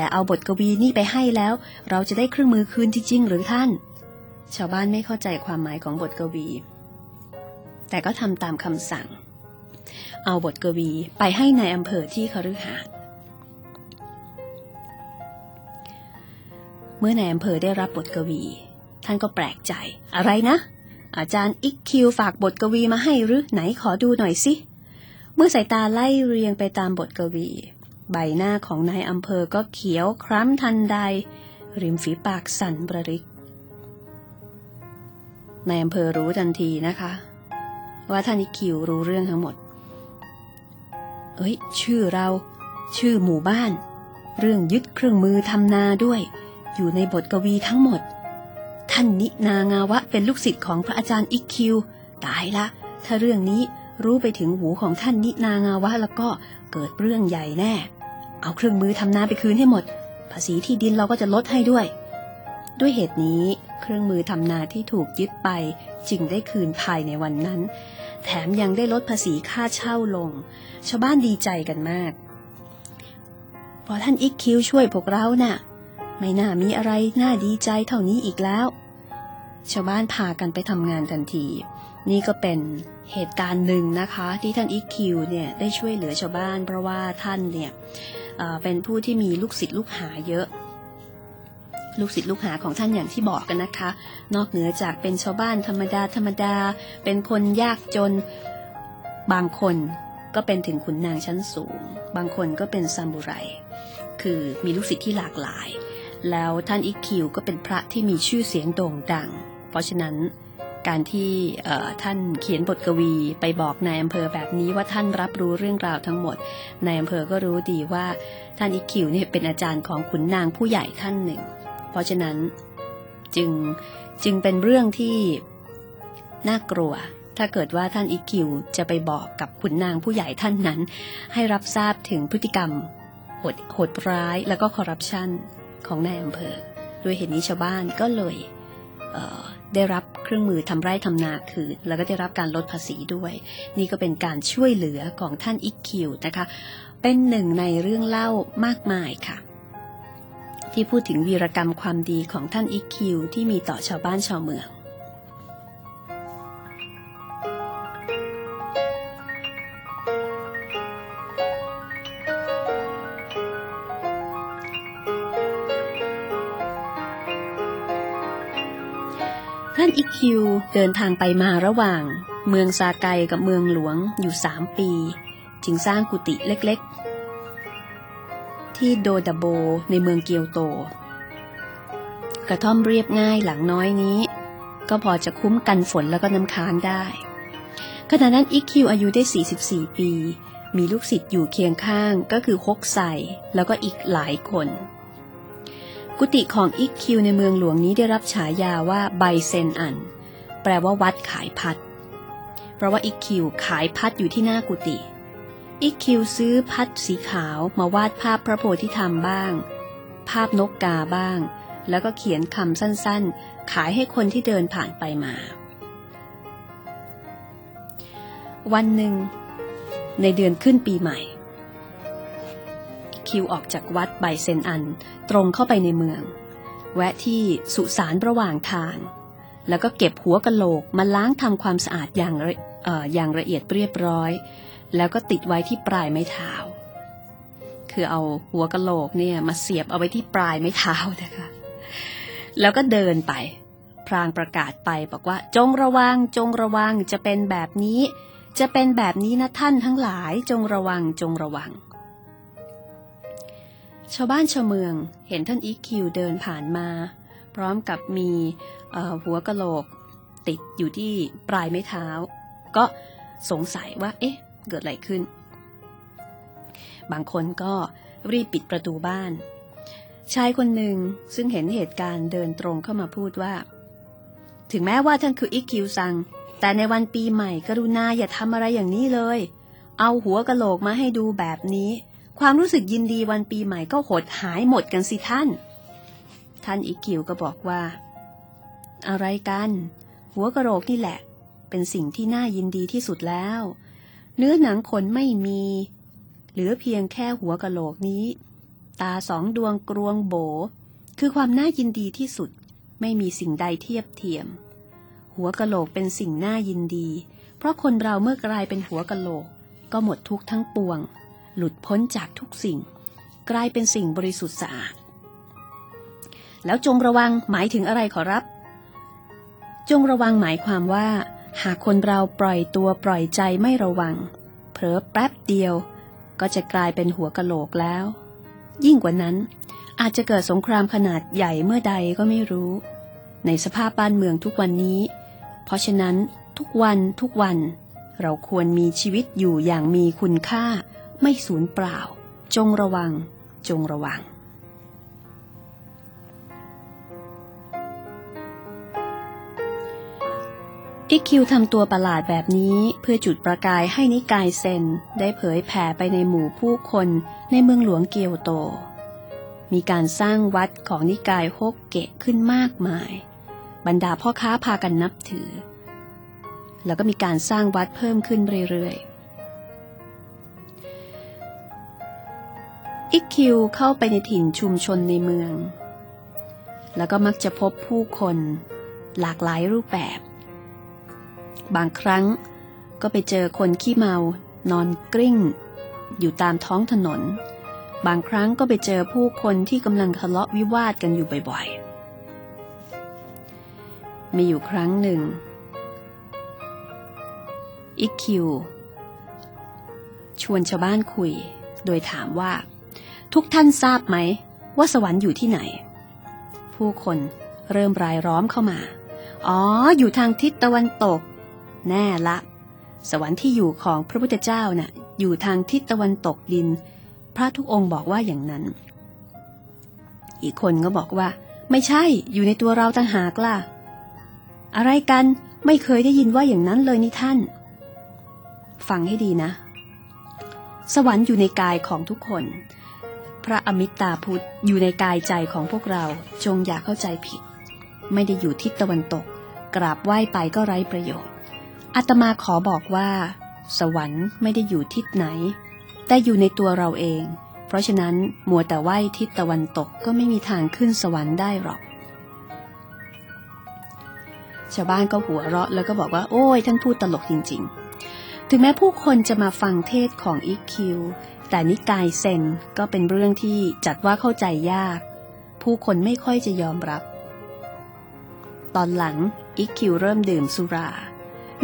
แต่เอาบทกวีนี่ไปให้แล้ว เราจะได้เครื่องมือคืนจริงๆ หรือท่าน ชาวบ้านไม่เข้าใจความหมายของบทกวี แต่ก็ทำตามคำสั่ง เอาบทกวีไปให้ในายอำเภอที่คฤหาสน์เมื่อนายอำเภอได้รับบทกวี ท่านก็แปลกใจ อะไรนะ อาจารย์อิกคิวฝากบทกวีมาให้หรือไหนขอดูหน่อยสิ เมื่อสายตาไล่เรียงไปตามบทกวี ใบหน้าของนายอำเภอก็เขียวคล้ำทันใด ริมฝีปากสั่นประริกนายอำเภอรู้ทันทีนะคะ ว่าท่านอิคิวรู้เรื่องทั้งหมด เอ้ย ชื่อเรา ชื่อหมู่บ้าน เรื่องยึดเครื่องมือทำนาด้วย อยู่ในบทกวีทั้งหมด ท่านนินางาวะเป็นลูกศิษย์ของพระอาจารย์อิคิว ตายละ ถ้าเรื่องนี้รู้ไปถึงหูของท่านนินางาวะแล้วก็เกิดเรื่องใหญ่แน่ เอาเครื่องมือทำนาไปคืนให้หมด ภาษีที่ดินเราก็จะลดให้ด้วย ด้วยเหตุนี้เครื่องมือทำนาที่ถูกยึดไปจึงได้คืนภายในวันนั้น แถมยังได้ลดภาษีค่าเช่าลง ชาวบ้านดีใจกันมากเพราะท่านอิกคิวช่วยพวกเราน่ะ ไม่น่ามีอะไรน่าดีใจเท่านี้อีกแล้ว ชาวบ้านพากันไปทำงานทันที นี่ก็เป็นเหตุการณ์หนึ่งนะคะ ที่ท่านอิกคิวเนี่ยได้ช่วยเหลือชาวบ้าน เพราะว่าท่านเนี่ย เป็นผู้ที่มีลูกศิษย์ลูกหาเยอะ ลูกศิษย์ลูกหาของท่านอย่างที่บอกกันนะคะ นอกเหนือจากเป็นชาวบ้านธรรมดาธรรมดา เป็นคนยากจนบางคนก็เป็นถึงขุนนางชั้นสูง บางคนก็เป็นซามูไร คือมีลูกศิษย์ที่หลากหลาย แล้วท่านอิกคิวก็เป็นพระที่มีชื่อเสียงโด่งดัง เพราะฉะนั้น การที่ท่านเขียนบทกวีไปบอกนายอำเภอแบบนี้ว่าท่านรับรู้เรื่องราวทั้งหมดนายอำเภอก็รู้ดีว่าท่านอิคิวเนี่ยเป็นอาจารย์ของขุนนางผู้ใหญ่ท่านหนึ่ง เพราะฉะนั้นจึงจึงเป็นเรื่องที่น่ากลัว ถ้าเกิดว่าท่านอิคิวจะไปบอกกับขุนนางผู้ใหญ่ท่านนั้น ให้รับทราบถึงพฤติกรรมโหดโหดร้ายแล้วก็คอร์รัปชันของนายอำเภอ ด้วยเหตุนี้ชาวบ้านก็เลยเได้รับเครื่องมือทำไร่ทำนาคืน แล้วก็ได้รับการลดภาษีด้วย นี่ก็เป็นการช่วยเหลือของท่านอิกคิวนะคะ เป็นหนึ่งในเรื่องเล่ามากมายค่ะ ที่พูดถึงวีรกรรมความดีของท่านอิกคิวที่มีต่อชาวบ้านชาวเมือง ท่านอิคิวเดินทางไปมาระหว่าง เมืองซาไกกับเมืองหลวงอยู่สามปี จึงสร้างกุฏิเล็กๆ ที่โดดาโบในเมืองเกียวโต กระท่อมเรียบง่ายหลังน้อยนี้ ก็พอจะคุ้มกันฝนแล้วก็น้ำค้างได้ ขณะนั้นอิคิวอายุได้ 44 ปี มีลูกศิษย์อยู่เคียงข้างก็คือฮกไซแล้วก็อีกหลายคน กุฏิของอิกคิวในเมืองหลวงนี้ได้รับฉายาว่าไบเซนอัน แปลว่าวัดขายพัด เพราะว่าอิกคิวขายพัดอยู่ที่หน้ากุฏิอิกคิวซื้อพัดสีขาวมาวาดภาพพระโพธิธรรมบ้าง ภาพนกกาบ้าง แล้วก็เขียนคำสั้นๆ ขายให้คนที่เดินผ่านไปมา วันหนึ่ง ในเดือนขึ้นปีใหม่ คิวออกจากวัดไบเซนอัน ตรงเข้าไปในเมือง แวะที่สุสานระหว่างทาง แล้วก็เก็บหัวกะโหลกมาล้างทำความสะอาดอย่างละเอ่ออย่างละเอียดเรียบร้อย แล้วก็ติดไว้ที่ปลายไม้เท้า คือเอาหัวกะโหลกเนี่ยมาเสียบเอาไว้ที่ปลายไม้เท้านะคะแล้วก็เดินไป พรางประกาศไปบอกว่า จงระวังจงระวังจะเป็นแบบนี้ จะเป็นแบบนี้นะท่านทั้งหลายจงระวังจงระวัง ชาวบ้านชาวเมืองเห็นท่านอีคิวเดินผ่านมา พร้อมกับมีหัวกะโหลก ติดอยู่ที่ปลายไม้เท้า ก็สงสัยว่า เอ๊ะ เกิดอะไรขึ้น บางคนก็รีบปิดประตูบ้าน ชายคนหนึ่งซึ่งเห็นเหตุการณ์เดินตรงเข้ามาพูดว่า ถึงแม้ว่าท่านคืออิกคิวซัง แต่ในวันปีใหม่กรุณาอย่าทำอะไรอย่างนี้เลย เอาหัวกะโหลกมาให้ดูแบบนี้ ความรู้สึกยินดีวันปีใหม่ก็หดหายหมดกันสิท่าน ท่านอิกิวก็บอกว่า อะไรกัน หัวกระโหลกนี่แหละ เป็นสิ่งที่น่ายินดีที่สุดแล้ว เนื้อหนังขนไม่มี เหลือเพียงแค่หัวกระโหลกนี้ ตาสองดวงกรวงโบ คือความน่ายินดีที่สุด ไม่มีสิ่งใดเทียบเทียม หัวกระโหลกเป็นสิ่งน่ายินดี เพราะคนเราเมื่อกลายเป็นหัวกระโหลก ก็หมดทุกข์ทั้งปวง หลุดพ้นจากทุกสิ่ง กลายเป็นสิ่งบริสุทธิ์สะอาด แล้วจงระวังหมายถึงอะไรขอรับ จงระวังหมายความว่า หากคนเราปล่อยตัวปล่อยใจไม่ระวัง เผลอแป๊บเดียว ก็จะกลายเป็นหัวกะโหลกแล้ว ยิ่งกว่านั้น อาจจะเกิดสงครามขนาดใหญ่เมื่อใดก็ไม่รู้ ในสภาพบ้านเมืองทุกวันนี้ เพราะฉะนั้นทุกวันทุกวันเราควรมีชีวิตอยู่อย่างมีคุณค่า ไม่สูญเปล่า จงระวัง จงระวัง อิกคิวทำตัวประหลาดแบบนี้เพื่อจุดประกายให้นิกายเซนได้เผยแผ่ไปในหมู่ผู้คนในเมืองหลวงเกียวโต มีการสร้างวัดของนิกายฮกเกะขึ้นมากมาย บรรดาพ่อค้าพากันนับถือ แล้วก็มีการสร้างวัดเพิ่มขึ้นเรื่อยๆ อิกคิวเข้าไปในถิ่นชุมชนในเมือง แล้วก็มักจะพบผู้คนหลากหลายรูปแบบ บางครั้งก็ไปเจอคนขี้เมานอนกลิ้ง อยู่ตามท้องถนน บางครั้งก็ไปเจอผู้คนที่กำลังทะเลาะวิวาทกันอยู่บ่อยๆ มีอยู่ครั้งหนึ่ง อิกคิว ชวนชาวบ้านคุย โดยถามว่า ทุกท่านทราบไหม ว่าสวรรค์อยู่ที่ไหน ผู้คนเริ่มรายล้อมเข้ามา อ๋อ อยู่ทางทิศตะวันตก แน่ละ สวรรค์ที่อยู่ของพระพุทธเจ้าน่ะ อยู่ทางทิศตะวันตกดิน พระทุกองค์บอกว่าอย่างนั้น อีกคนก็บอกว่า ไม่ใช่ อยู่ในตัวเราต่างหากล่ะ อะไรกัน ไม่เคยได้ยินว่าอย่างนั้นเลยนี่ท่าน ฟังให้ดีนะ สวรรค์อยู่ในกายของทุกคน พระอมิตาพุทธอยู่ในกายใจของพวกเราจงอย่าเข้าใจผิด ไม่ได้อยู่ทิศตะวันตก กราบไหว้ไปก็ไร้ประโยชน์อาตมาขอบอกว่า สวรรค์ไม่ได้อยู่ทิศไหน แต่อยู่ในตัวเราเอง เพราะฉะนั้นมัวแต่ไหว้ทิศตะวันตกก็ไม่มีทางขึ้นสวรรค์ได้หรอกชาวบ้านก็หัวเราะแล้วก็บอกว่า โอ้ยท่านพูดตลกจริง ๆ ถึงแม้ผู้คนจะมาฟังเทศของอีคิว แต่นิกายเซนก็เป็นเรื่องที่จัดว่าเข้าใจยาก ผู้คนไม่ค่อยจะยอมรับ ตอนหลังอีคิวเริ่มดื่มสุรา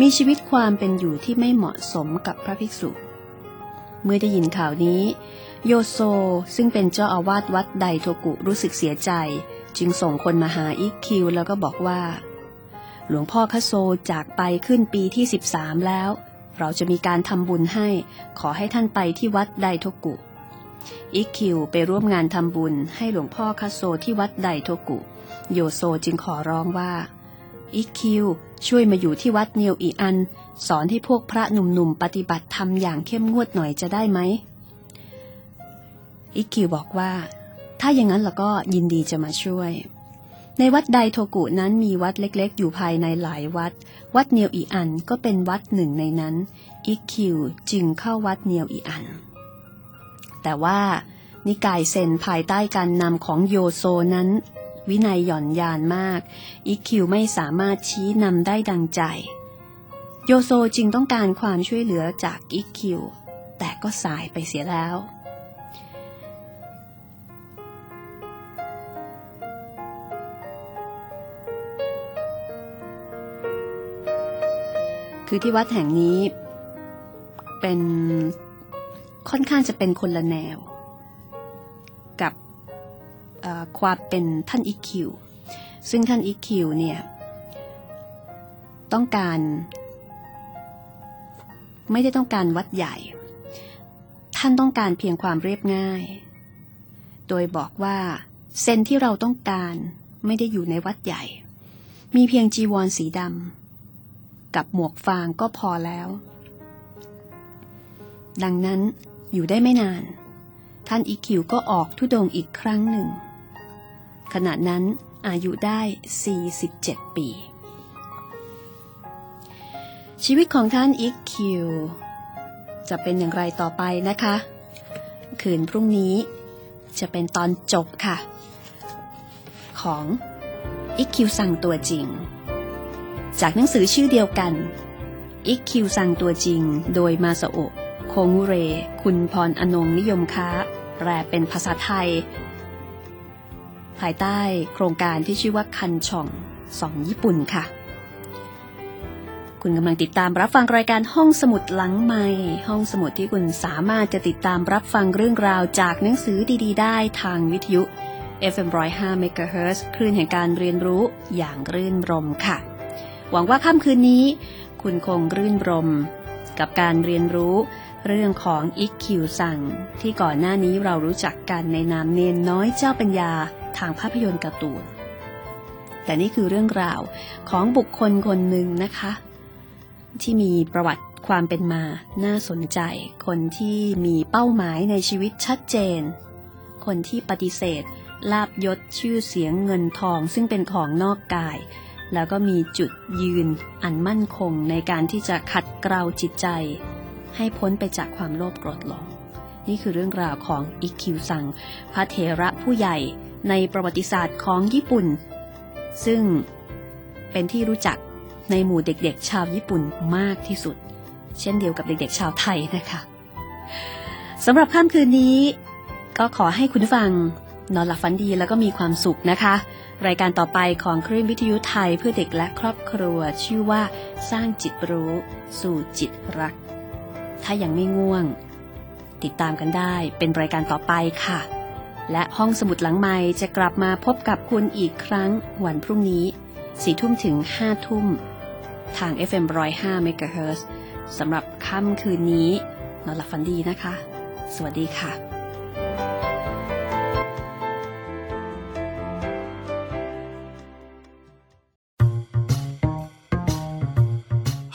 มีชีวิตความเป็นอยู่ที่ไม่เหมาะสมกับพระภิกษุ เมื่อได้ยินข่าวนี้ โยโซซึ่งเป็นเจ้าอาวาสวัดไดโทกุรู้สึกเสียใจ จึงส่งคนมาหาอิคิวแล้วก็บอกว่า หลวงพ่อคาโซจากไปขึ้นปีที่ 13 แล้ว เราจะมีการทำบุญให้ ขอให้ท่านไปที่วัดไดโทกุ อิคิวไปร่วมงานทำบุญให้หลวงพ่อคาโซที่วัดไดโทกุ โยโซจึงขอร้องว่า อิคิวช่วยมาอยู่ที่วัดเนียวอีอัน สอนให้พวกพระหนุ่มๆปฏิบัติธรรมอย่างเข้มงวดหน่อยจะได้ไหม อิคิวบอกว่า ถ้าอย่างนั้นเราก็ยินดีจะมาช่วย ในวัดไดโทกุนั้นมีวัดเล็กๆ อยู่ภายในหลายวัด วัดเนียวอีอันก็เป็นวัดหนึ่งในนั้น อิคิวจึงเข้าวัดเนียวอีอัน แต่ว่านิกายเซนภายใต้การนำของโยโซนั้น วินัยหย่อนยานมาก อิคิวไม่สามารถชี้นำได้ดังใจ โยโซจึงต้องการความช่วยเหลือจากอิคิวแต่ก็สายไปเสียแล้ว คือที่วัดแห่งนี้ เป็นค่อนข้างจะเป็นคนละแนว กับความเป็นท่านอีคิวซึ่งท่านอีคิวเนี่ยต้องการ ไม่ได้ต้องการวัดใหญ่ ท่านต้องการเพียงความเรียบง่าย โดยบอกว่าเซนที่เราต้องการไม่ได้อยู่ในวัดใหญ่ มีเพียงจีวรสีดำ กับหมวกฟางก็พอแล้ว ดังนั้นอยู่ได้ไม่นาน ท่านอีคิวก็ออกทุดงอีกครั้งหนึ่ง ขณะนั้นอายุได้ 47 ปี ชีวิตของท่านอีคิวจะเป็นอย่างไรต่อไปนะคะ คืนพรุ่งนี้จะเป็นตอนจบค่ะ ของอีคิวสั่งตัวจริง จากหนังสือชื่อเดียวกันอีคิวสั่งตัวจริง โดยมาสโอะโคงุเร คุณพรอนงนิยมค้า แปลเป็นภาษาไทย ภายใต้โครงการที่ชื่อว่าคันช่องสองญี่ปุ่นค่ะ คุณกำลังติดตามรับฟังรายการห้องสมุดหลังไม้ห้องสมุดที่คุณสามารถจะติดตามรับฟังเรื่องราวจากหนังสือดี ๆ ได้ทางวิทยุ FM 105 MHz คลื่นแห่งการเรียนรู้อย่างรื่นรมค่ะ หวังว่าค่ำคืนนี้ คุณคงรื่นรม กับการเรียนรู้เรื่องของอิกคิวซังที่ก่อนหน้านี้เรารู้จักกันในนามเนนน้อยเจ้าปัญญาทางภาพยนตร์การ์ตูน แต่นี่คือเรื่องราวของบุคคลคนหนึ่งนะคะ ที่มีประวัติความเป็นมาน่าสนใจ คนที่มีเป้าหมายในชีวิตชัดเจน คนที่ปฏิเสธ ลาบยศชื่อเสียงเงินทองซึ่งเป็นของนอกกาย แล้วก็มีจุดยืนอันมั่นคงในการที่จะขัดเกลาจิตใจ ให้พ้นไปจากความโลภโกรธหลง นี่คือเรื่องราวของอิคิวซัง พระเถระผู้ใหญ่ในประวัติศาสตร์ของญี่ปุ่น ซึ่งเป็นที่รู้จักในหมู่เด็กๆ ชาวญี่ปุ่นมากที่สุด เช่นเดียวกับเด็กๆ ชาวไทยนะคะสำหรับค่ำคืนนี้ ก็ขอให้คุณฟัง นอนหลับฝันดีแล้วก็มีความสุขนะคะ รายการต่อไปของคลื่นวิทยุไทยเพื่อเด็กและครอบครัว ชื่อว่า สร้างจิตรู้ สู่จิตรัก ถ้ายังไม่ง่วง ติดตามกันได้เป็นรายการต่อไปค่ะ และห้องสมุดหลังไม้จะกลับมาพบกับคุณอีกครั้งวันพรุ่งนี้สี่ทุ่มถึงห้าทุ่ม ทาง FM 105 MHz สำหรับค่ำคืนนี้ นอนหลับฝันดีนะคะ สวัสดีค่ะ